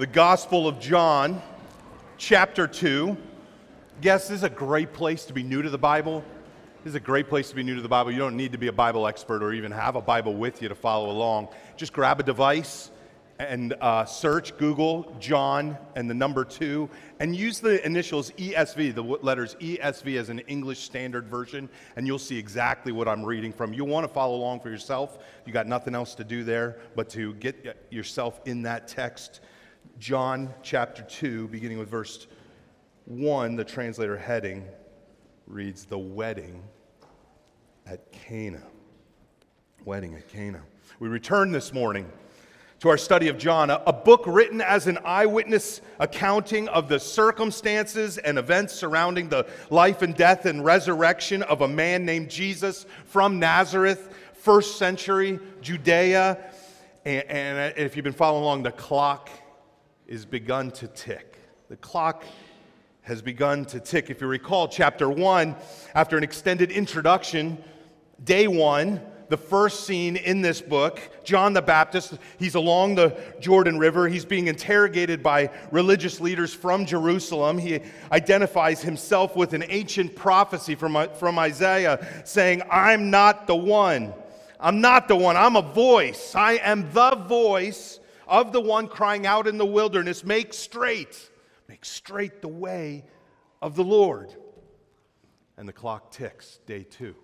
the Gospel of John, chapter 2. Guess this is a great place to be new to the Bible. This is a great place to be new to the Bible. You don't need to be a Bible expert or even have a Bible with you to follow along. Just grab a device and uh, search Google John and the number two and use the initials ESV, the letters ESV as an English Standard Version, and you'll see exactly what I'm reading from. You'll want to follow along for yourself. You got nothing else to do there but to get yourself in that text. John chapter 2, beginning with verse 1, the translator heading reads, The Wedding at Cana. Wedding at Cana. We return this morning to our study of John, a, book written as an eyewitness accounting of the circumstances and events surrounding the life and death and resurrection of a man named Jesus from Nazareth, first century Judea. And if you've been following along, the clock is begun to tick. The clock has begun to tick. If you recall, chapter one, after an extended introduction, day one, the first scene in this book. John the Baptist, he's along the Jordan River. He's being interrogated by religious leaders from Jerusalem. He identifies himself with an ancient prophecy from, from Isaiah saying, I'm not the one. I'm not the one. I'm a voice. I am the voice of the one crying out in the wilderness, make straight, make straight the way of the Lord. And the clock ticks, day two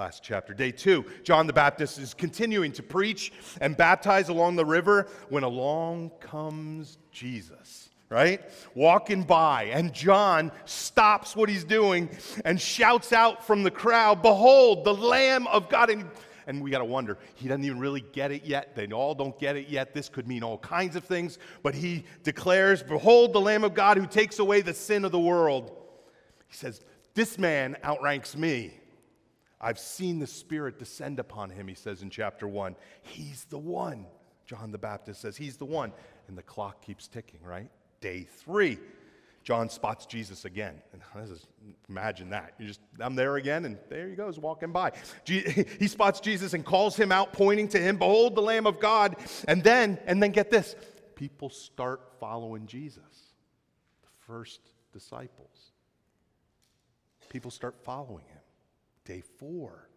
last chapter. Day two, John the Baptist is continuing to preach and baptize along the river when along comes Jesus, right? Walking by. And John stops what he's doing and shouts out from the crowd, Behold, the Lamb of God. And, and we got to wonder, he doesn't even really get it yet. They all don't get it yet. This could mean all kinds of things. But he declares, Behold, the Lamb of God who takes away the sin of the world. He says, This man outranks me. I've seen the Spirit descend upon him, he says in chapter 1. He's the one. John the Baptist says, He's the one. And the clock keeps ticking, right? Day three, John spots Jesus again. And is, imagine that. You just, I'm there again, and there he goes, walking by. He spots Jesus and calls him out, pointing to him, Behold the Lamb of God. And then, and then get this people start following Jesus, the first disciples. People start following him. Day four,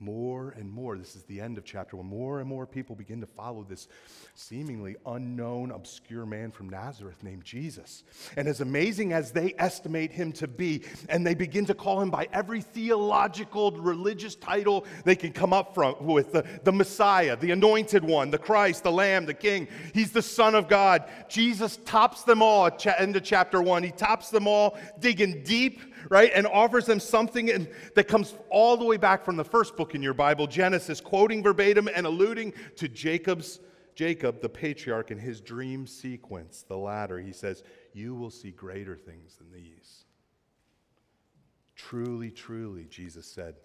more and more, this is the end of chapter one, more and more people begin to follow this seemingly unknown, obscure man from Nazareth named Jesus. And as amazing as they estimate him to be, and they begin to call him by every theological, religious title they can come up from, with the, the Messiah, the anointed one, the Christ, the Lamb, the King. He's the Son of God. Jesus tops them all at cha- end of chapter one. He tops them all, digging deep right? And offers them something in, that comes all the way back from the first book in your Bible, Genesis, quoting verbatim and alluding to Jacob's Jacob, the patriarch, in his dream sequence, the ladder. He says, You will see greater things than these. Truly, truly, Jesus said,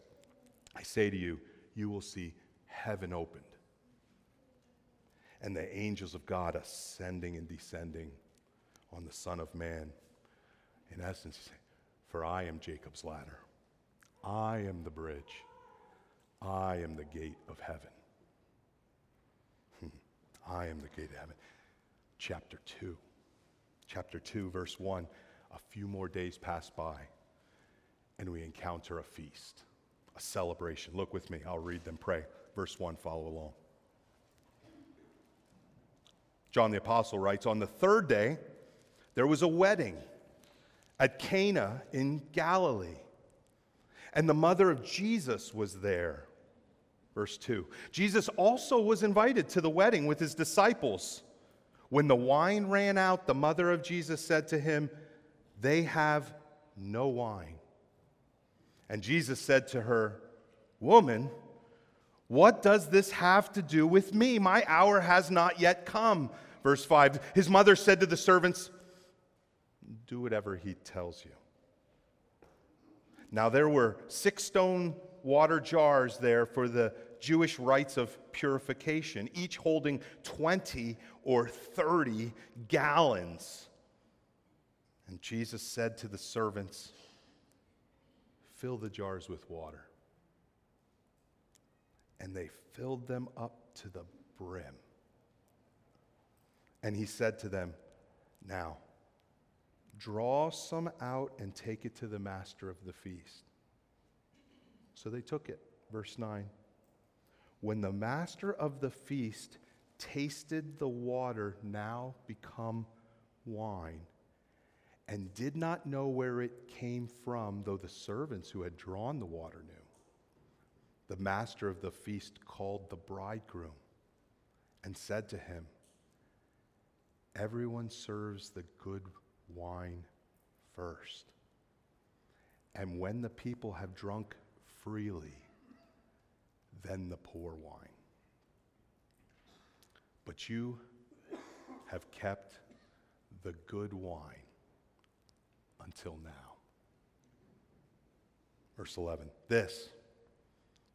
I say to you, you will see heaven opened and the angels of God ascending and descending on the Son of Man. In essence, for I am Jacob's ladder. I am the bridge. I am the gate of heaven. Hmm. I am the gate of heaven. Chapter 2. Chapter 2, verse 1. A few more days pass by, and we encounter a feast, a celebration. Look with me. I'll read them. Pray. Verse 1, follow along. John the Apostle writes On the third day, there was a wedding at Cana in Galilee. And the mother of Jesus was there. Verse 2. Jesus also was invited to the wedding with his disciples. When the wine ran out, the mother of Jesus said to him, They have no wine. And Jesus said to her, Woman, what does this have to do with me? My hour has not yet come. Verse 5. His mother said to the servants, do whatever he tells you. Now, there were six stone water jars there for the Jewish rites of purification, each holding 20 or 30 gallons. And Jesus said to the servants, Fill the jars with water. And they filled them up to the brim. And he said to them, Now, draw some out and take it to the master of the feast. So they took it. Verse 9. When the master of the feast tasted the water now become wine, and did not know where it came from, though the servants who had drawn the water knew. The master of the feast called the bridegroom and said to him, Everyone serves the good wine first. And when the people have drunk freely, then the poor wine. But you have kept the good wine until now. Verse 11 This,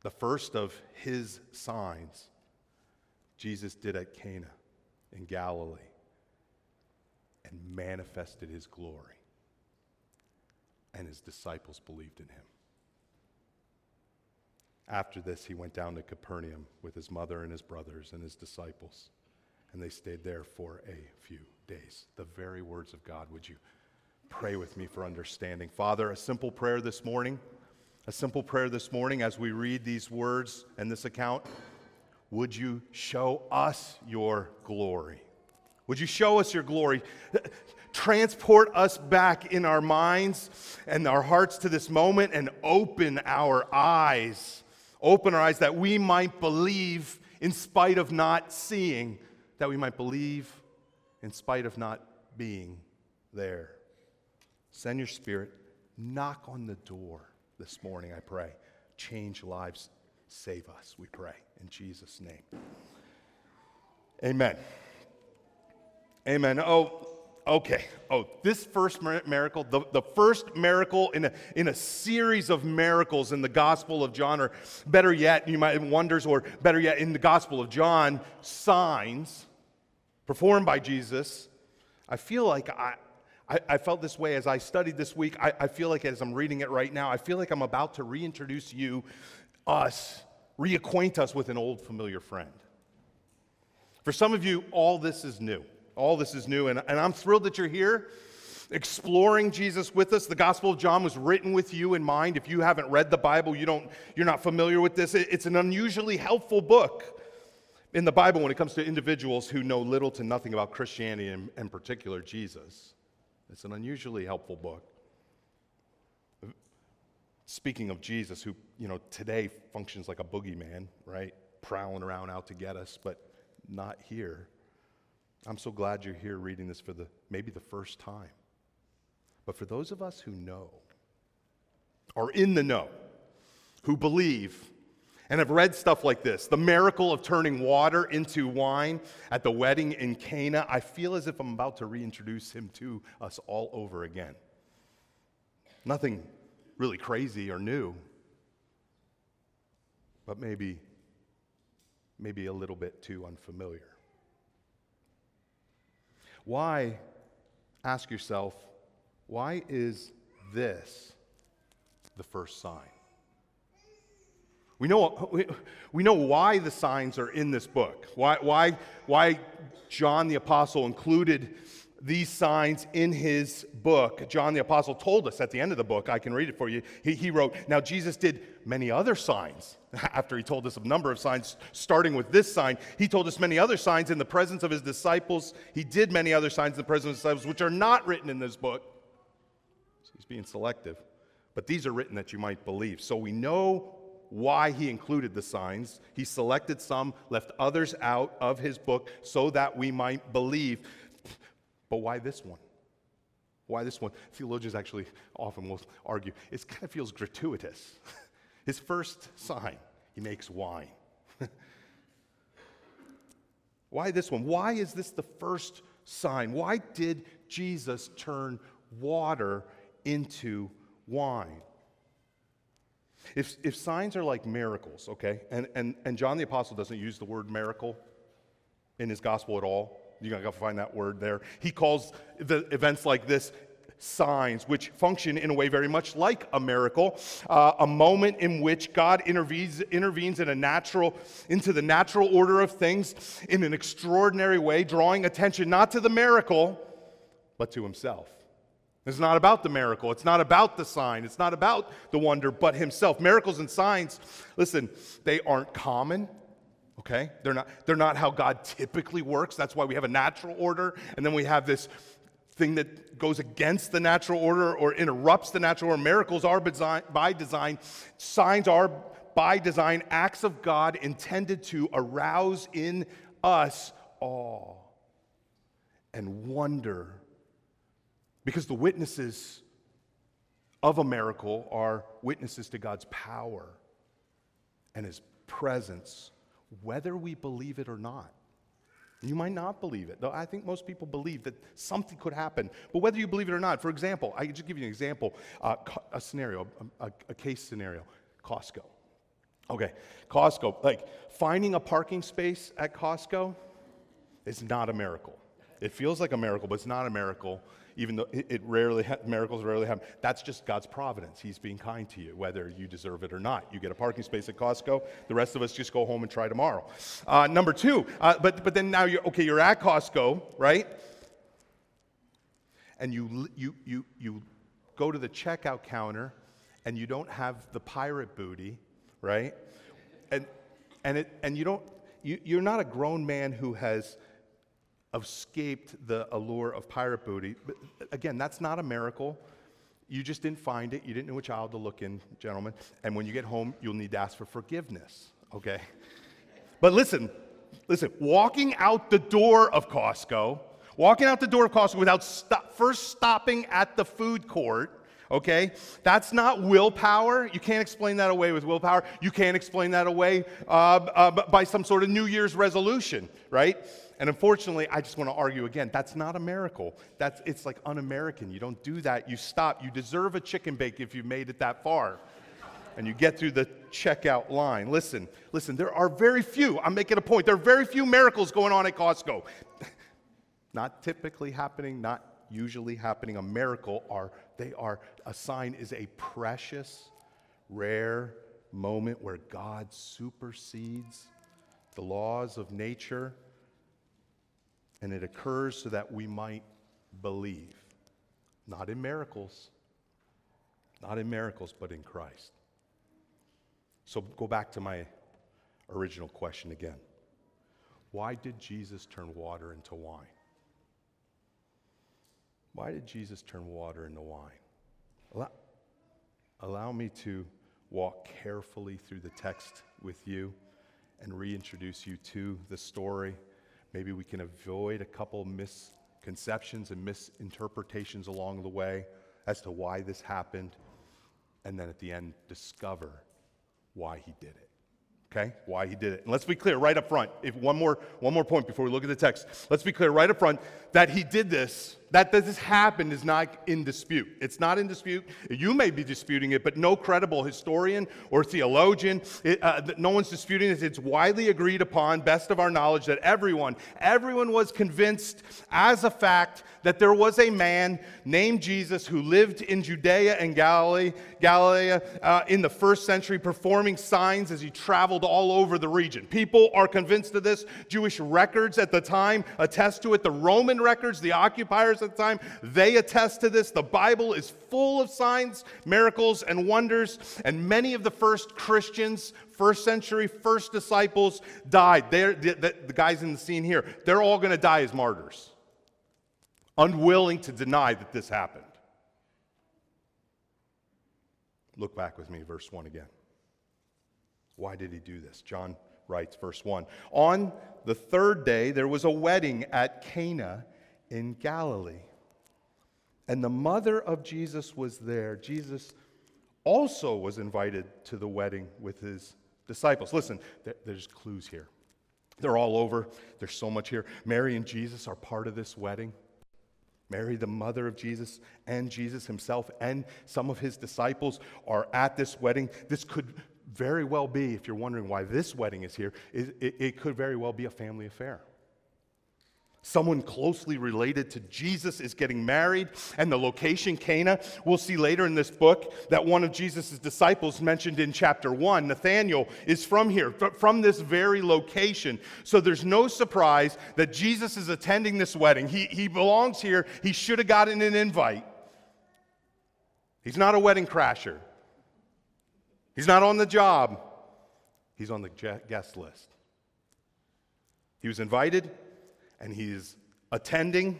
the first of his signs, Jesus did at Cana in Galilee and manifested his glory. And his disciples believed in him. After this, he went down to Capernaum with his mother and his brothers and his disciples, and they stayed there for a few days. The very words of God. Would you pray with me for understanding? Father, a simple prayer this morning, a simple prayer this morning as we read these words and this account. Would you show us your glory? Would you show us your glory? Transport us back in our minds and our hearts to this moment and open our eyes. Open our eyes that we might believe in spite of not seeing, that we might believe in spite of not being there. Send your spirit, knock on the door this morning, I pray. Change lives, save us, we pray. In Jesus' name. Amen. Amen. Oh, okay. Oh, this first miracle, the, the first miracle in a, in a series of miracles in the Gospel of John, or better yet, you might wonders, or better yet, in the Gospel of John, signs performed by Jesus. I feel like I, I, I felt this way as I studied this week. I, I feel like as I'm reading it right now, I feel like I'm about to reintroduce you, us, reacquaint us with an old familiar friend. For some of you, all this is new. All this is new, and, and I'm thrilled that you're here exploring Jesus with us. The Gospel of John was written with you in mind. If you haven't read the Bible, you don't, you're not familiar with this. It's an unusually helpful book in the Bible when it comes to individuals who know little to nothing about Christianity and, in particular, Jesus. It's an unusually helpful book. Speaking of Jesus, who, you know, today functions like a boogeyman, right? Prowling around out to get us, but not here. I'm so glad you're here reading this for the maybe the first time. But for those of us who know, are in the know, who believe, and have read stuff like this the miracle of turning water into wine at the wedding in Cana, I feel as if I'm about to reintroduce him to us all over again. Nothing really crazy or new, but maybe, maybe a little bit too unfamiliar. Why, ask yourself, why is this the first sign? We know, we, know why the signs are in this book, why, why, why John the Apostle included these signs in his book. John the Apostle told us at the end of the book, I can read it for you. He, he wrote, Now Jesus did many other signs. After he told us a number of signs, starting with this sign, he told us many other signs in the presence of his disciples. He did many other signs in the presence of his disciples, which are not written in this book. So he's being selective. But these are written that you might believe. So we know why he included the signs. He selected some, left others out of his book so that we might believe. But why this one? Why this one? Theologians actually often will argue it kind of feels gratuitous. His first sign, he makes wine. why this one? Why is this the first sign? Why did Jesus turn water into wine? If, if signs are like miracles, okay, and, and, and John the Apostle doesn't use the word miracle in his gospel at all, you gotta find that word there. He calls the events like this signs, which function in a way very much like a miracle, uh, a moment in which God intervenes, intervenes in a natural, into the natural order of things in an extraordinary way, drawing attention not to the miracle, but to himself. It's not about the miracle. It's not about the sign. It's not about the wonder, but himself. Miracles and signs, listen, they aren't common. Okay? They're not, they're not how God typically works. That's why we have a natural order, and then we have this thing that goes against the natural order or interrupts the natural order. Miracles are by design, signs are by design acts of God intended to arouse in us awe and wonder. Because the witnesses of a miracle are witnesses to God's power and his presence, whether we believe it or not. You might not believe it, though I think most people believe that something could happen. But whether you believe it or not, for example, I just give you an example, uh, a scenario, a, a case scenario Costco. Okay, Costco, like finding a parking space at Costco is not a miracle. It feels like a miracle, but it's not a miracle even though it rarely ha- miracles rarely happen. That's just God's providence. He's being kind to you, whether you deserve it or not. You get a parking space at Costco. The rest of us just go home and try tomorrow. Uh, number two, uh, but but then now you're okay. You're at Costco, right? And you you you you go to the checkout counter, and you don't have the pirate booty, right? And and it and you don't you, you're not a grown man who has escaped the allure of pirate booty. But again, that's not a miracle. You just didn't find it. You didn't know which aisle to look in, gentlemen. And when you get home, you'll need to ask for forgiveness, okay? But listen, listen, walking out the door of Costco, walking out the door of Costco without first stopping at the food court, okay? That's not willpower. You can't explain that away with willpower. You can't explain that away uh, uh, by some sort of New Year's resolution, right? And unfortunately, I just want to argue again that's not a miracle. That's, it's like un American. You don't do that. You stop. You deserve a chicken bake if you've made it that far. And you get through the checkout line. Listen, listen, there are very few, I'm making a point, there are very few miracles going on at Costco. not typically happening, not usually happening. A miracle are, they are, a sign is a precious, rare moment where God supersedes the laws of nature and it occurs so that we might believe. Not in miracles, not in miracles, but in Christ. So go back to my original question again. Why did Jesus turn water into wine? Why did Jesus turn water into wine? Allow, allow me to walk carefully through the text with you and reintroduce you to the story Maybe we can avoid a couple misconceptions and misinterpretations along the way as to why this happened, and then at the end, discover why he did it. Okay? Why he did it. And let's be clear right up front. If one more, one more point before we look at the text. Let's be clear right up front that he did this that this happened is not in dispute. It's not in dispute. You may be disputing it, but no credible historian or theologian, it, uh, no one's disputing it. It's widely agreed upon, best of our knowledge, that everyone, everyone was convinced as a fact that there was a man named Jesus who lived in Judea and Galilee, Galilee uh, in the first century, performing signs as he traveled all over the region. People are convinced of this. Jewish records at the time attest to it. The Roman records, the occupiers at the time. They attest to this. The Bible is full of signs, miracles, and wonders. And many of the first Christians, first century, first disciples died. They're, the, the, guys in the scene here, they're all going to die as martyrs, unwilling to deny that this happened. Look back with me, verse 1 again. Why did he do this? John writes, verse 1 On the third day, there was a wedding at Cana in Galilee. And the mother of Jesus was there. Jesus also was invited to the wedding with his disciples. Listen, there's clues here. They're all over. There's so much here. Mary and Jesus are part of this wedding. Mary, the mother of Jesus, and Jesus himself, and some of his disciples are at this wedding. This could very well be, if you're wondering why this wedding is here, it, it, could very well be a family affair. Someone closely related to Jesus is getting married, and the location, Cana. We'll see later in this book that one of Jesus' disciples, mentioned in chapter one, Nathaniel, is from here, from this very location. So there's no surprise that Jesus is attending this wedding. He, he belongs here. He should have gotten an invite. He's not a wedding crasher, he's not on the job, he's on the guest list. He was invited and he's attending,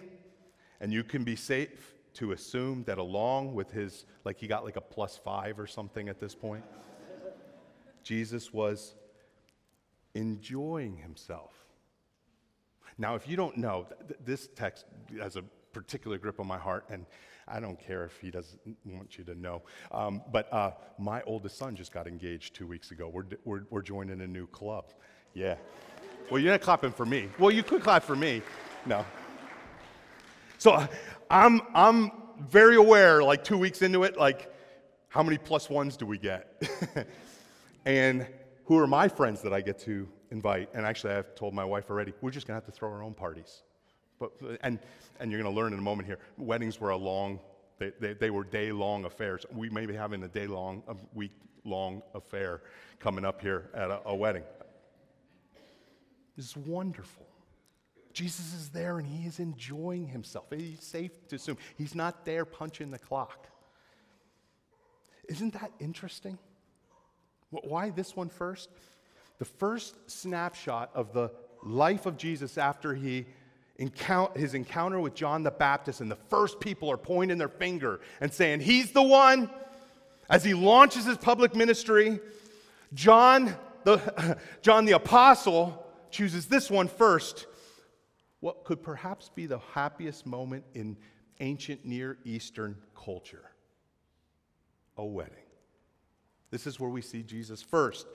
and you can be safe to assume that along with his, like he got like a plus five or something at this point, Jesus was enjoying himself. Now, if you don't know, th- this text has a particular grip on my heart, and I don't care if he doesn't want you to know. Um, but uh, my oldest son just got engaged two weeks ago. We're, we're, we're joining a new club. Yeah. Well, you're not clapping for me. Well, you could clap for me. No. So I'm, I'm very aware, like two weeks into it, like, how many plus ones do we get? and who are my friends that I get to invite? And actually, I've told my wife already, we're just going to have to throw our own parties. But, and, and you're going to learn in a moment here, weddings were a long, they, they, they were day long affairs. We may be having a day long, a week long affair coming up here at a, a wedding. Is wonderful. Jesus is there and he is enjoying himself. He's safe to assume he's not there punching the clock. Isn't that interesting? Why this one first? The first snapshot of the life of Jesus after he his encounter with John the Baptist, and the first people are pointing their finger and saying, He's the one. As he launches his public ministry, John the, John the Apostle chooses this one first. What could perhaps be the happiest moment in ancient Near Eastern culture? A wedding. This is where we see Jesus first.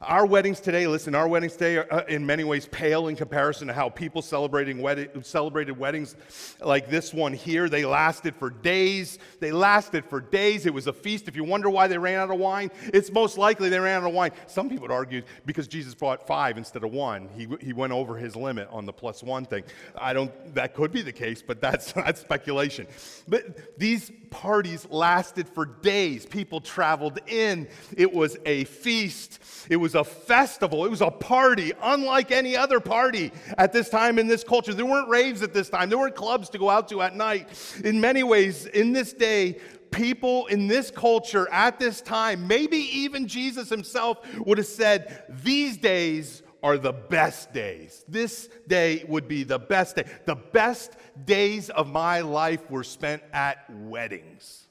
Our weddings today, listen, our weddings today are uh, in many ways pale in comparison to how people celebrating celebrated weddings like this one here. They lasted for days. They lasted for days. It was a feast. If you wonder why they ran out of wine, it's most likely they ran out of wine. Some people would argue because Jesus brought five instead of one. He, he went over his limit on the plus one thing. I don't, that could be the case, but that's, that's speculation. But these parties lasted for days. People traveled in. It was a feast. It was a festival. It was a party, unlike any other party at this time in this culture. There weren't raves at this time, there weren't clubs to go out to at night. In many ways, in this day, people in this culture at this time, maybe even Jesus himself, would have said, These days are the best days. This day would be the best day. The best days of my life were spent at weddings.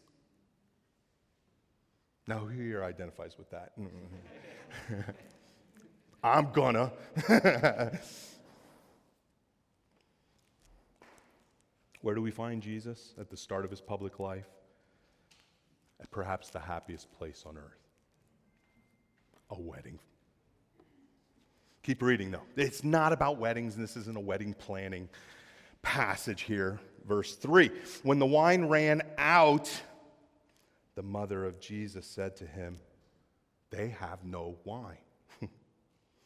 Now, who here identifies with that? Mm-hmm. I'm gonna. Where do we find Jesus at the start of his public life? At perhaps the happiest place on earth a wedding. Keep reading though. It's not about weddings, and this isn't a wedding planning passage here. Verse 3 When the wine ran out, the mother of Jesus said to him, They have no wine.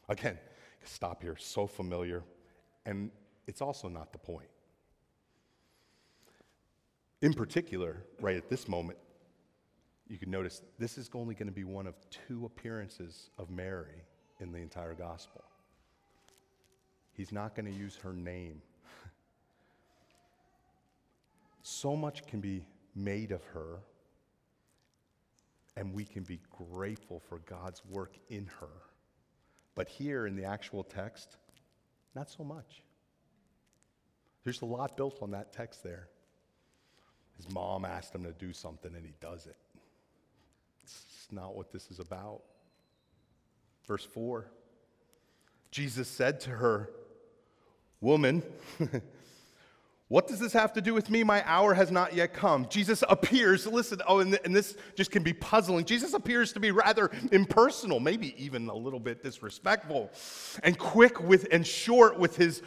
Again, stop here, so familiar, and it's also not the point. In particular, right at this moment, you can notice this is only going to be one of two appearances of Mary in the entire gospel. He's not going to use her name. so much can be made of her and we can be grateful for God's work in her. But here in the actual text, not so much. There's a lot built on that text there. His mom asked him to do something and he does it. It's not what this is about. Verse 4 Jesus said to her, Woman, What does this have to do with me? My hour has not yet come. Jesus appears, listen, oh, and, and, this just can be puzzling. Jesus appears to be rather impersonal, maybe even a little bit disrespectful, and quick with and short with his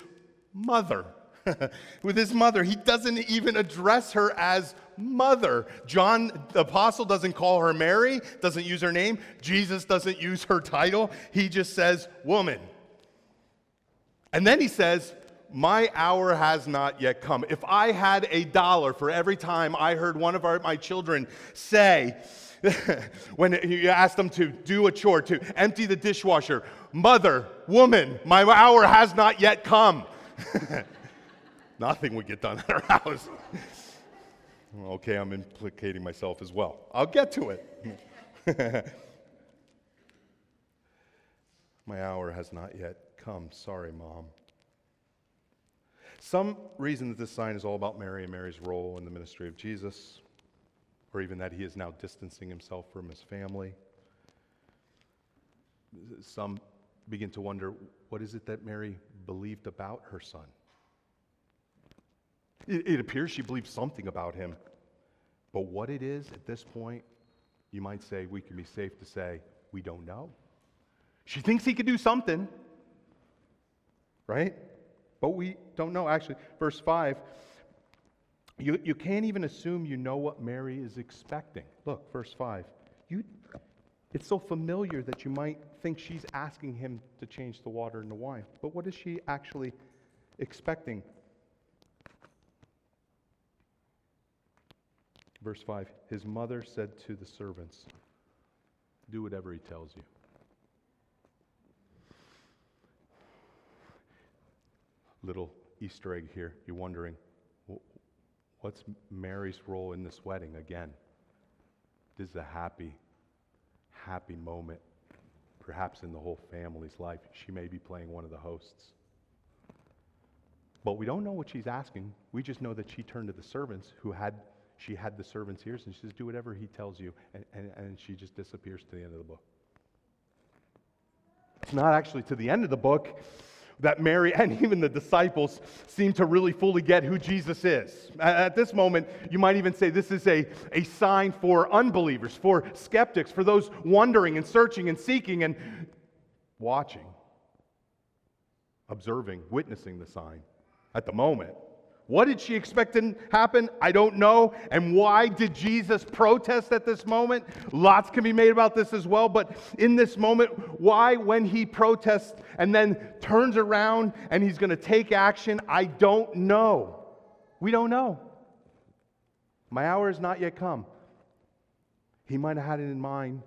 mother. with his mother. He doesn't even address her as mother. John, the apostle, doesn't call her Mary, doesn't use her name. Jesus doesn't use her title. He just says, woman. And then he says, My hour has not yet come. If I had a dollar for every time I heard one of our, my children say, when you ask them to do a chore, to empty the dishwasher, mother, woman, my hour has not yet come. Nothing would get done at our house. Okay, I'm implicating myself as well. I'll get to it. My hour has not yet come. Sorry, Mom. Some reason that this sign is all about Mary and Mary's role in the ministry of Jesus, or even that he is now distancing himself from his family. Some begin to wonder what is it that Mary believed about her son? It, it appears she believed something about him. But what it is at this point, you might say, we can be safe to say, we don't know. She thinks he could do something, right? But we don't know. Actually, verse 5, you, you can't even assume you know what Mary is expecting. Look, verse 5. You, it's so familiar that you might think she's asking him to change the water into wine. But what is she actually expecting? Verse 5 His mother said to the servants, Do whatever he tells you. Little Easter egg here. You're wondering, what's Mary's role in this wedding? Again, this is a happy, happy moment, perhaps in the whole family's life. She may be playing one of the hosts. But we don't know what she's asking. We just know that she turned to the servants who had she had the servant's ears and she says, Do whatever he tells you. And, and, and she just disappears to the end of the book. It's not actually to the end of the book that Mary and even the disciples seem to really fully get who Jesus is. At this moment, you might even say this is a, a sign for unbelievers, for skeptics, for those wondering and searching and seeking and watching, observing, witnessing the sign at the moment. What did she expect to happen? I don't know. And why did Jesus protest at this moment? Lots can be made about this as well. But in this moment, why, when he protests and then turns around and he's going to take action, I don't know. We don't know. My hour has not yet come. He might have had it in mind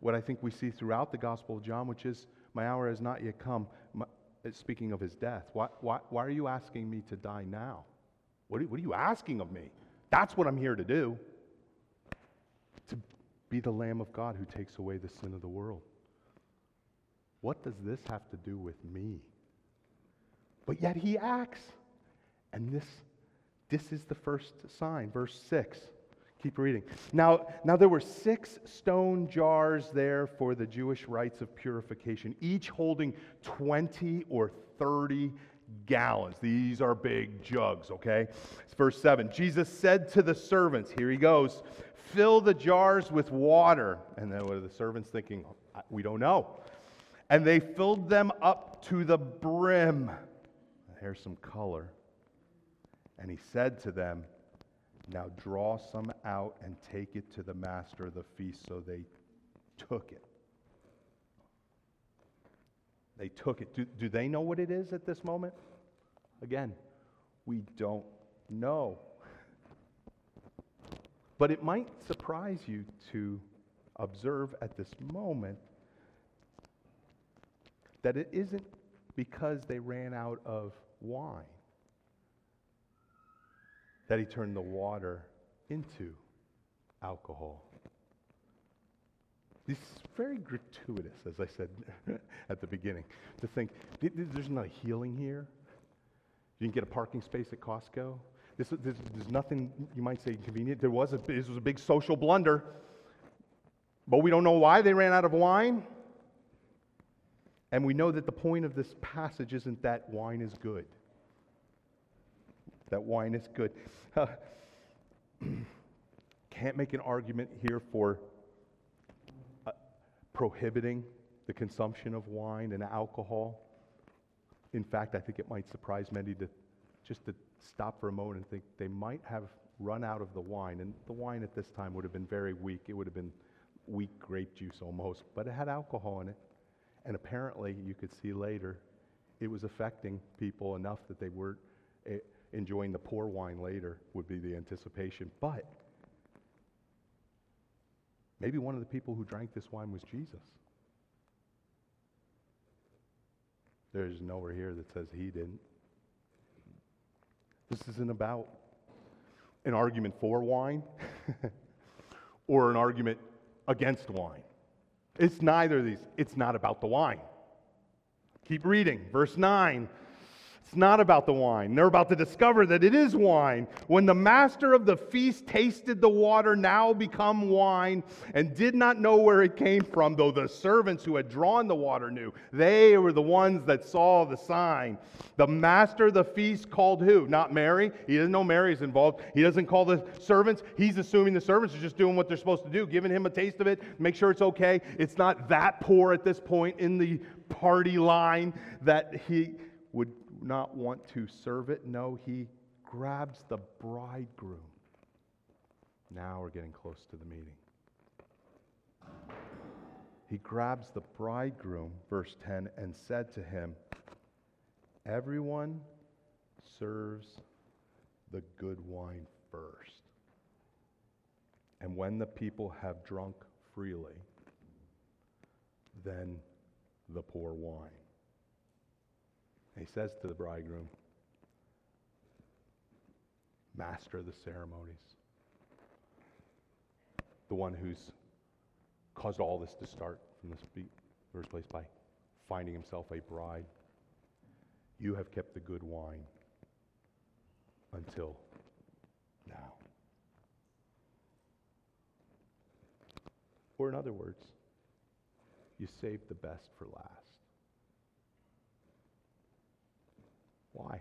what I think we see throughout the Gospel of John, which is, My hour has not yet come. My, speaking of his death, why, why, why are you asking me to die now? What are, what are you asking of me? That's what I'm here to do. To be the Lamb of God who takes away the sin of the world. What does this have to do with me? But yet he acts. And this, this is the first sign, verse 6. Keep reading. Now, now there were six stone jars there for the Jewish rites of purification, each holding 20 or 30 gallons. These are big jugs, okay? It's verse 7. Jesus said to the servants, here he goes, fill the jars with water. And then what are the servants thinking? We don't know. And they filled them up to the brim. Here's some color. And he said to them, Now draw some out and take it to the master of the feast. So they took it. They took it. Do, do they know what it is at this moment? Again, we don't know. But it might surprise you to observe at this moment that it isn't because they ran out of wine that he turned the water into alcohol. This is very gratuitous, as I said at the beginning, to think there's not a healing here. You didn't get a parking space at Costco. This, this, there's nothing you might say inconvenient. There was a, this was a big social blunder, but we don't know why they ran out of wine. And we know that the point of this passage isn't that wine is good. That wine is good. Can't make an argument here for prohibiting the consumption of wine and alcohol. In fact, I think it might surprise many to just to stop for a moment and think they might have run out of the wine. And the wine at this time would have been very weak. It would have been weak grape juice almost, but it had alcohol in it. And apparently, you could see later, it was affecting people enough that they weren't eh, enjoying the poor wine later, would be the anticipation. But maybe one of the people who drank this wine was Jesus. There's nowhere here that says he didn't. This isn't about an argument for wine or an argument against wine. It's neither of these. It's not about the wine. Keep reading. Verse 9 it's not about the wine. They're about to discover that it is wine. When the master of the feast tasted the water now become wine and did not know where it came from, though the servants who had drawn the water knew, they were the ones that saw the sign. The master of the feast called who? Not Mary. He doesn't know Mary's involved. He doesn't call the servants. He's assuming the servants are just doing what they're supposed to do, giving him a taste of it, make sure it's okay. It's not that poor at this point in the party line that he would not want to serve it. No, he grabs the bridegroom. Now we're getting close to the meeting. He grabs the bridegroom, verse 10, and said to him, Everyone serves the good wine first. And when the people have drunk freely, then the poor wine. And he says to the bridegroom, Master of the ceremonies, the one who's caused all this to start from the first place by finding himself a bride, you have kept the good wine until now. Or, in other words, you saved the best for last. Why?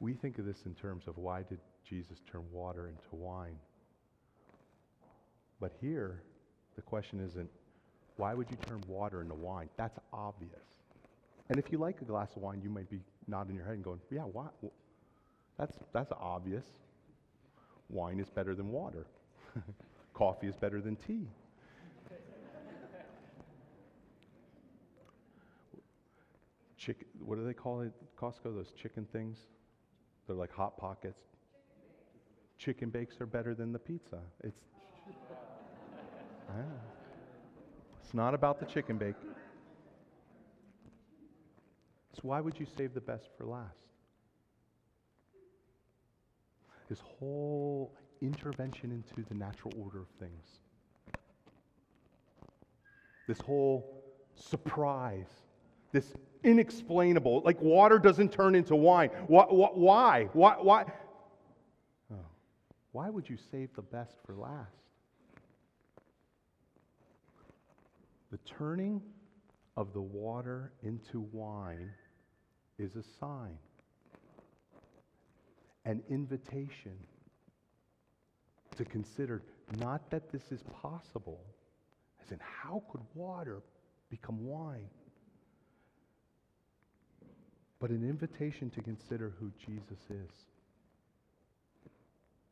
We think of this in terms of why did Jesus turn water into wine? But here, the question isn't why would you turn water into wine? That's obvious. And if you like a glass of wine, you might be nodding your head and going, yeah, why? That's, that's obvious. Wine is better than water. Coffee is better than tea. Chicken, what do they call it, Costco? Those chicken things? They're like Hot Pockets. Chicken bakes are better than the pizza. It's, yeah. it's not about the chicken bake. So, why would you save the best for last? This whole intervention into the natural order of things, this whole surprise, this inexplainable. Like water doesn't turn into wine. Why? Why? Why? Why, oh. why would you save the best for last? The turning of the water into wine is a sign, an invitation to consider not that this is possible, as in how could water become wine? But an invitation to consider who Jesus is.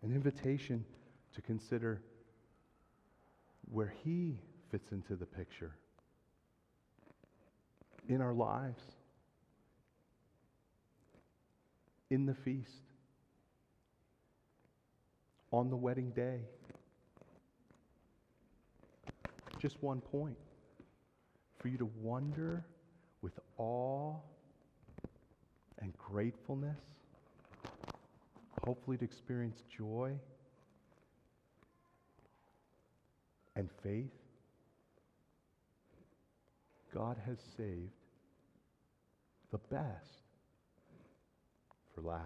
An invitation to consider where He fits into the picture in our lives, in the feast, on the wedding day. Just one point for you to wonder with awe and gratefulness, hopefully to experience joy and faith. God has saved the best for last.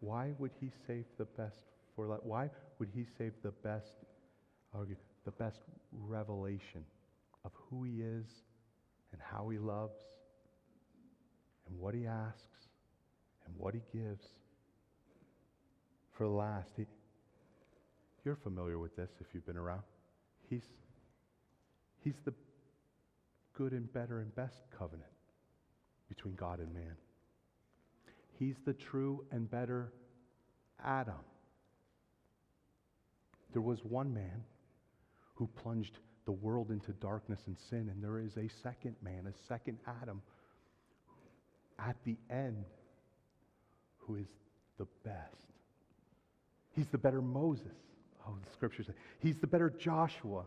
Why would he save the best for last? Why would he save the best, the best revelation of who he is and how he loves and what he asks and what he gives. For the last, he, you're familiar with this if you've been around. He's, he's the good and better and best covenant between God and man. He's the true and better Adam. There was one man who plunged the world into darkness and sin. And there is a second man, a second Adam, at the end, who is the best. He's the better Moses. Oh, the scriptures say. He's the better Joshua.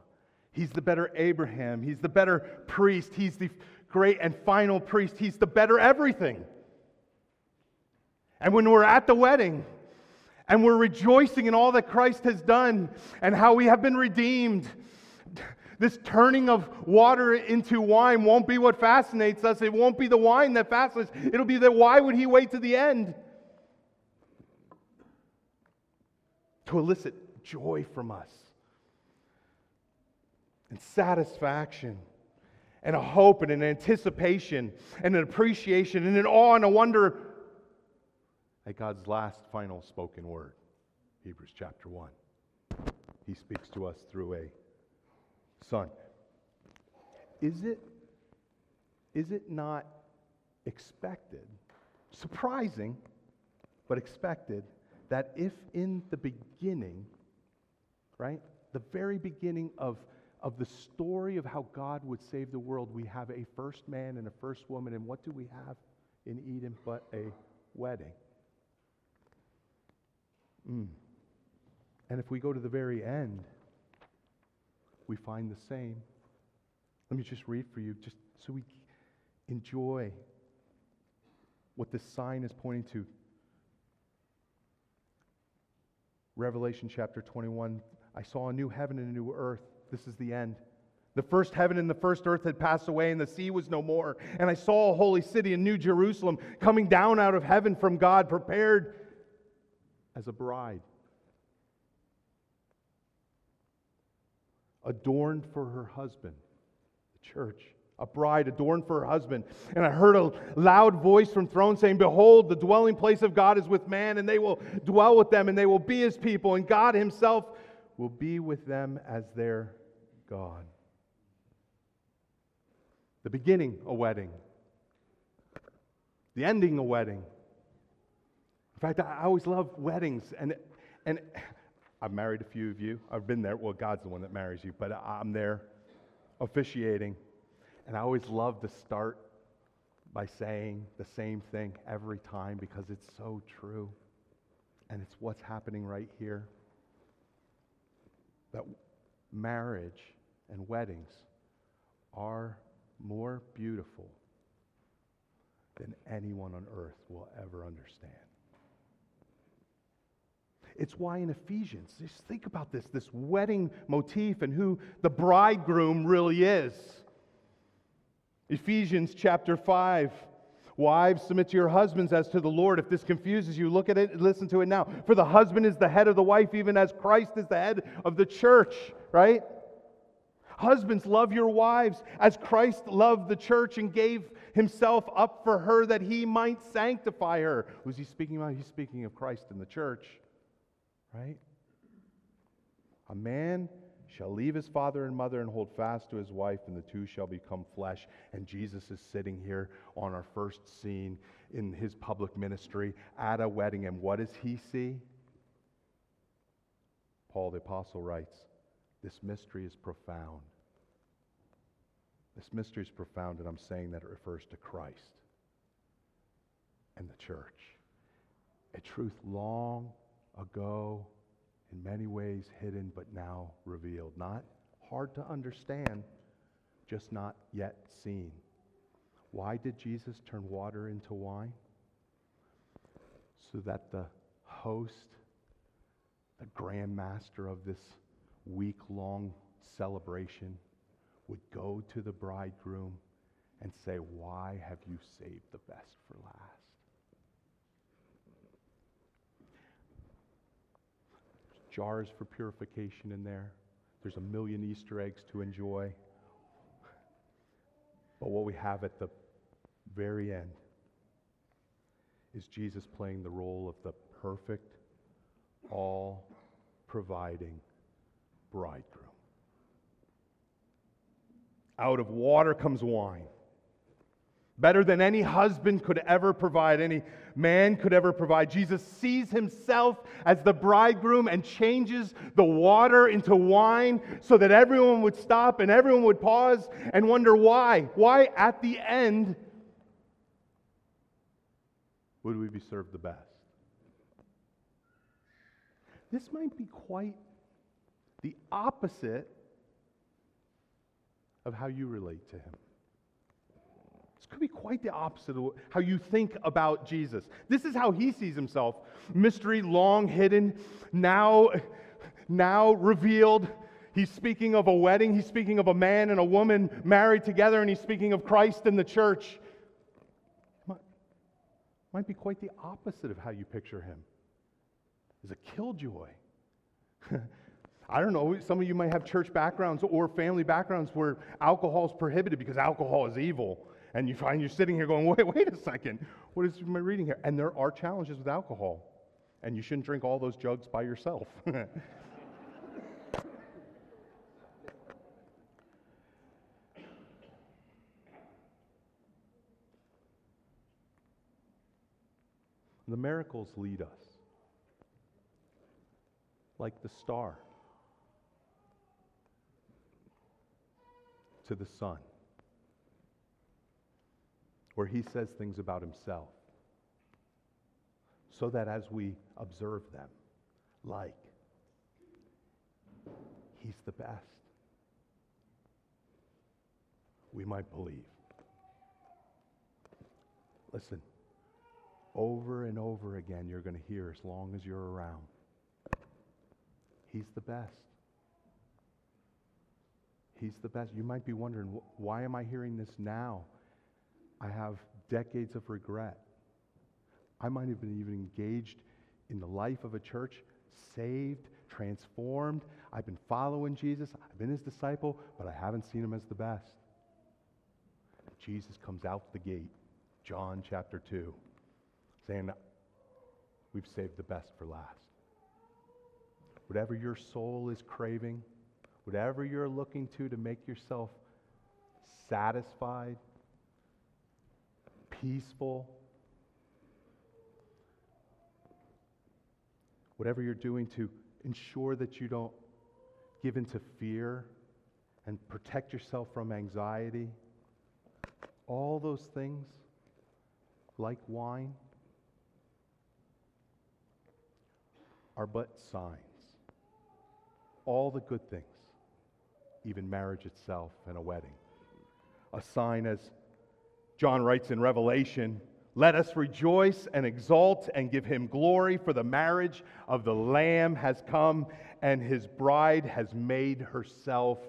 He's the better Abraham. He's the better priest. He's the great and final priest. He's the better everything. And when we're at the wedding and we're rejoicing in all that Christ has done and how we have been redeemed, this turning of water into wine won't be what fascinates us. It won't be the wine that fascinates. It'll be that why would he wait to the end? To elicit joy from us and satisfaction and a hope and an anticipation and an appreciation and an awe and a wonder at God's last final spoken word, Hebrews chapter 1. He speaks to us through a son. Is it, is it not expected, surprising, but expected, that if in the beginning, right, the very beginning of of the story of how God would save the world, we have a first man and a first woman. And what do we have in Eden but a wedding? Mm. And if we go to the very end, we find the same. Let me just read for you, just so we enjoy what this sign is pointing to. Revelation chapter 21 I saw a new heaven and a new earth this is the end. The first heaven and the first earth had passed away, and the sea was no more. And I saw a holy city, a new Jerusalem, coming down out of heaven from God, prepared as a bride, adorned for her husband, the church. A bride adorned for her husband. And I heard a loud voice from throne saying, Behold, the dwelling place of God is with man, and they will dwell with them, and they will be his people, and God himself will be with them as their God. The beginning, a wedding. The ending, a wedding. In fact, I always love weddings. And, and I've married a few of you. I've been there. Well, God's the one that marries you, but I'm there officiating. And I always love to start by saying the same thing every time because it's so true. And it's what's happening right here. That marriage and weddings are more beautiful than anyone on earth will ever understand. It's why in Ephesians, just think about this this wedding motif and who the bridegroom really is. Ephesians chapter 5. Wives, submit to your husbands as to the Lord. If this confuses you, look at it and listen to it now. For the husband is the head of the wife, even as Christ is the head of the church, right? Husbands, love your wives as Christ loved the church and gave himself up for her that he might sanctify her. Was he speaking about? He's speaking of Christ in the church, right? A man shall leave his father and mother and hold fast to his wife, and the two shall become flesh. And Jesus is sitting here on our first scene in his public ministry at a wedding. And what does he see? Paul the Apostle writes, This mystery is profound. This mystery is profound, and I'm saying that it refers to Christ and the church. A truth long ago, in many ways hidden, but now revealed. Not hard to understand, just not yet seen. Why did Jesus turn water into wine? So that the host, the grand master of this week long celebration, would go to the bridegroom and say, Why have you saved the best for last? There's jars for purification in there. There's a million Easter eggs to enjoy. But what we have at the very end is Jesus playing the role of the perfect, all providing bridegroom. Out of water comes wine. Better than any husband could ever provide, any man could ever provide. Jesus sees himself as the bridegroom and changes the water into wine so that everyone would stop and everyone would pause and wonder why. Why, at the end, would we be served the best? This might be quite the opposite of how you relate to him. Could be quite the opposite of how you think about Jesus. This is how he sees himself. Mystery long hidden, now, now revealed. He's speaking of a wedding. He's speaking of a man and a woman married together, and he's speaking of Christ and the church. Might, might be quite the opposite of how you picture him. Is a killjoy. I don't know, some of you might have church backgrounds or family backgrounds where alcohol is prohibited because alcohol is evil. And you find you're sitting here going, wait, wait a second, what is my reading here? And there are challenges with alcohol. And you shouldn't drink all those jugs by yourself. the miracles lead us like the star. to the Son, where he says things about himself, so that as we observe them, like, he's the best, we might believe. Listen, over and over again, you're going to hear as long as you're around. He's the best. He's the best. You might be wondering, why am I hearing this now? I have decades of regret. I might have been even engaged in the life of a church, saved, transformed. I've been following Jesus, I've been his disciple, but I haven't seen him as the best. Jesus comes out the gate, John chapter 2, saying, We've saved the best for last. Whatever your soul is craving, whatever you're looking to to make yourself satisfied, peaceful, whatever you're doing to ensure that you don't give into fear and protect yourself from anxiety, all those things, like wine, are but signs. All the good things even marriage itself and a wedding. A sign, as John writes in Revelation, let us rejoice and exult and give him glory, for the marriage of the Lamb has come, and his bride has made herself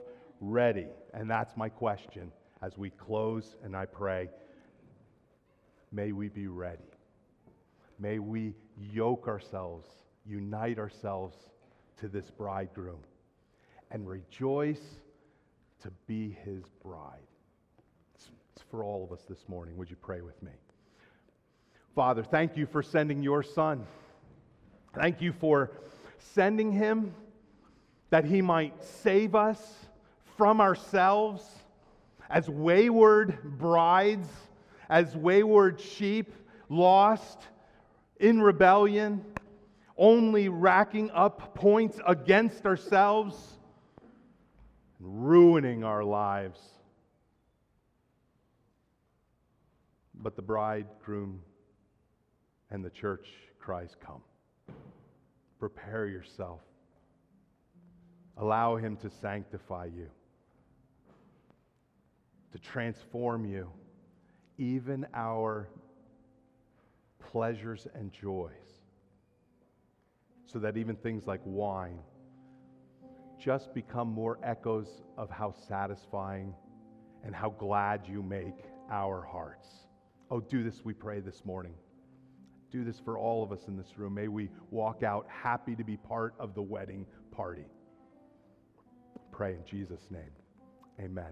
ready. And that's my question as we close and I pray. May we be ready. May we yoke ourselves, unite ourselves to this bridegroom and rejoice to be his bride. For all of us this morning. Would you pray with me? Father, thank you for sending your son. Thank you for sending him that he might save us from ourselves as wayward brides, as wayward sheep, lost in rebellion, only racking up points against ourselves ruining our lives. But the bridegroom and the church cries, Come. Prepare yourself. Allow Him to sanctify you, to transform you, even our pleasures and joys, so that even things like wine just become more echoes of how satisfying and how glad you make our hearts. Oh, do this, we pray this morning. Do this for all of us in this room. May we walk out happy to be part of the wedding party. Pray in Jesus' name. Amen.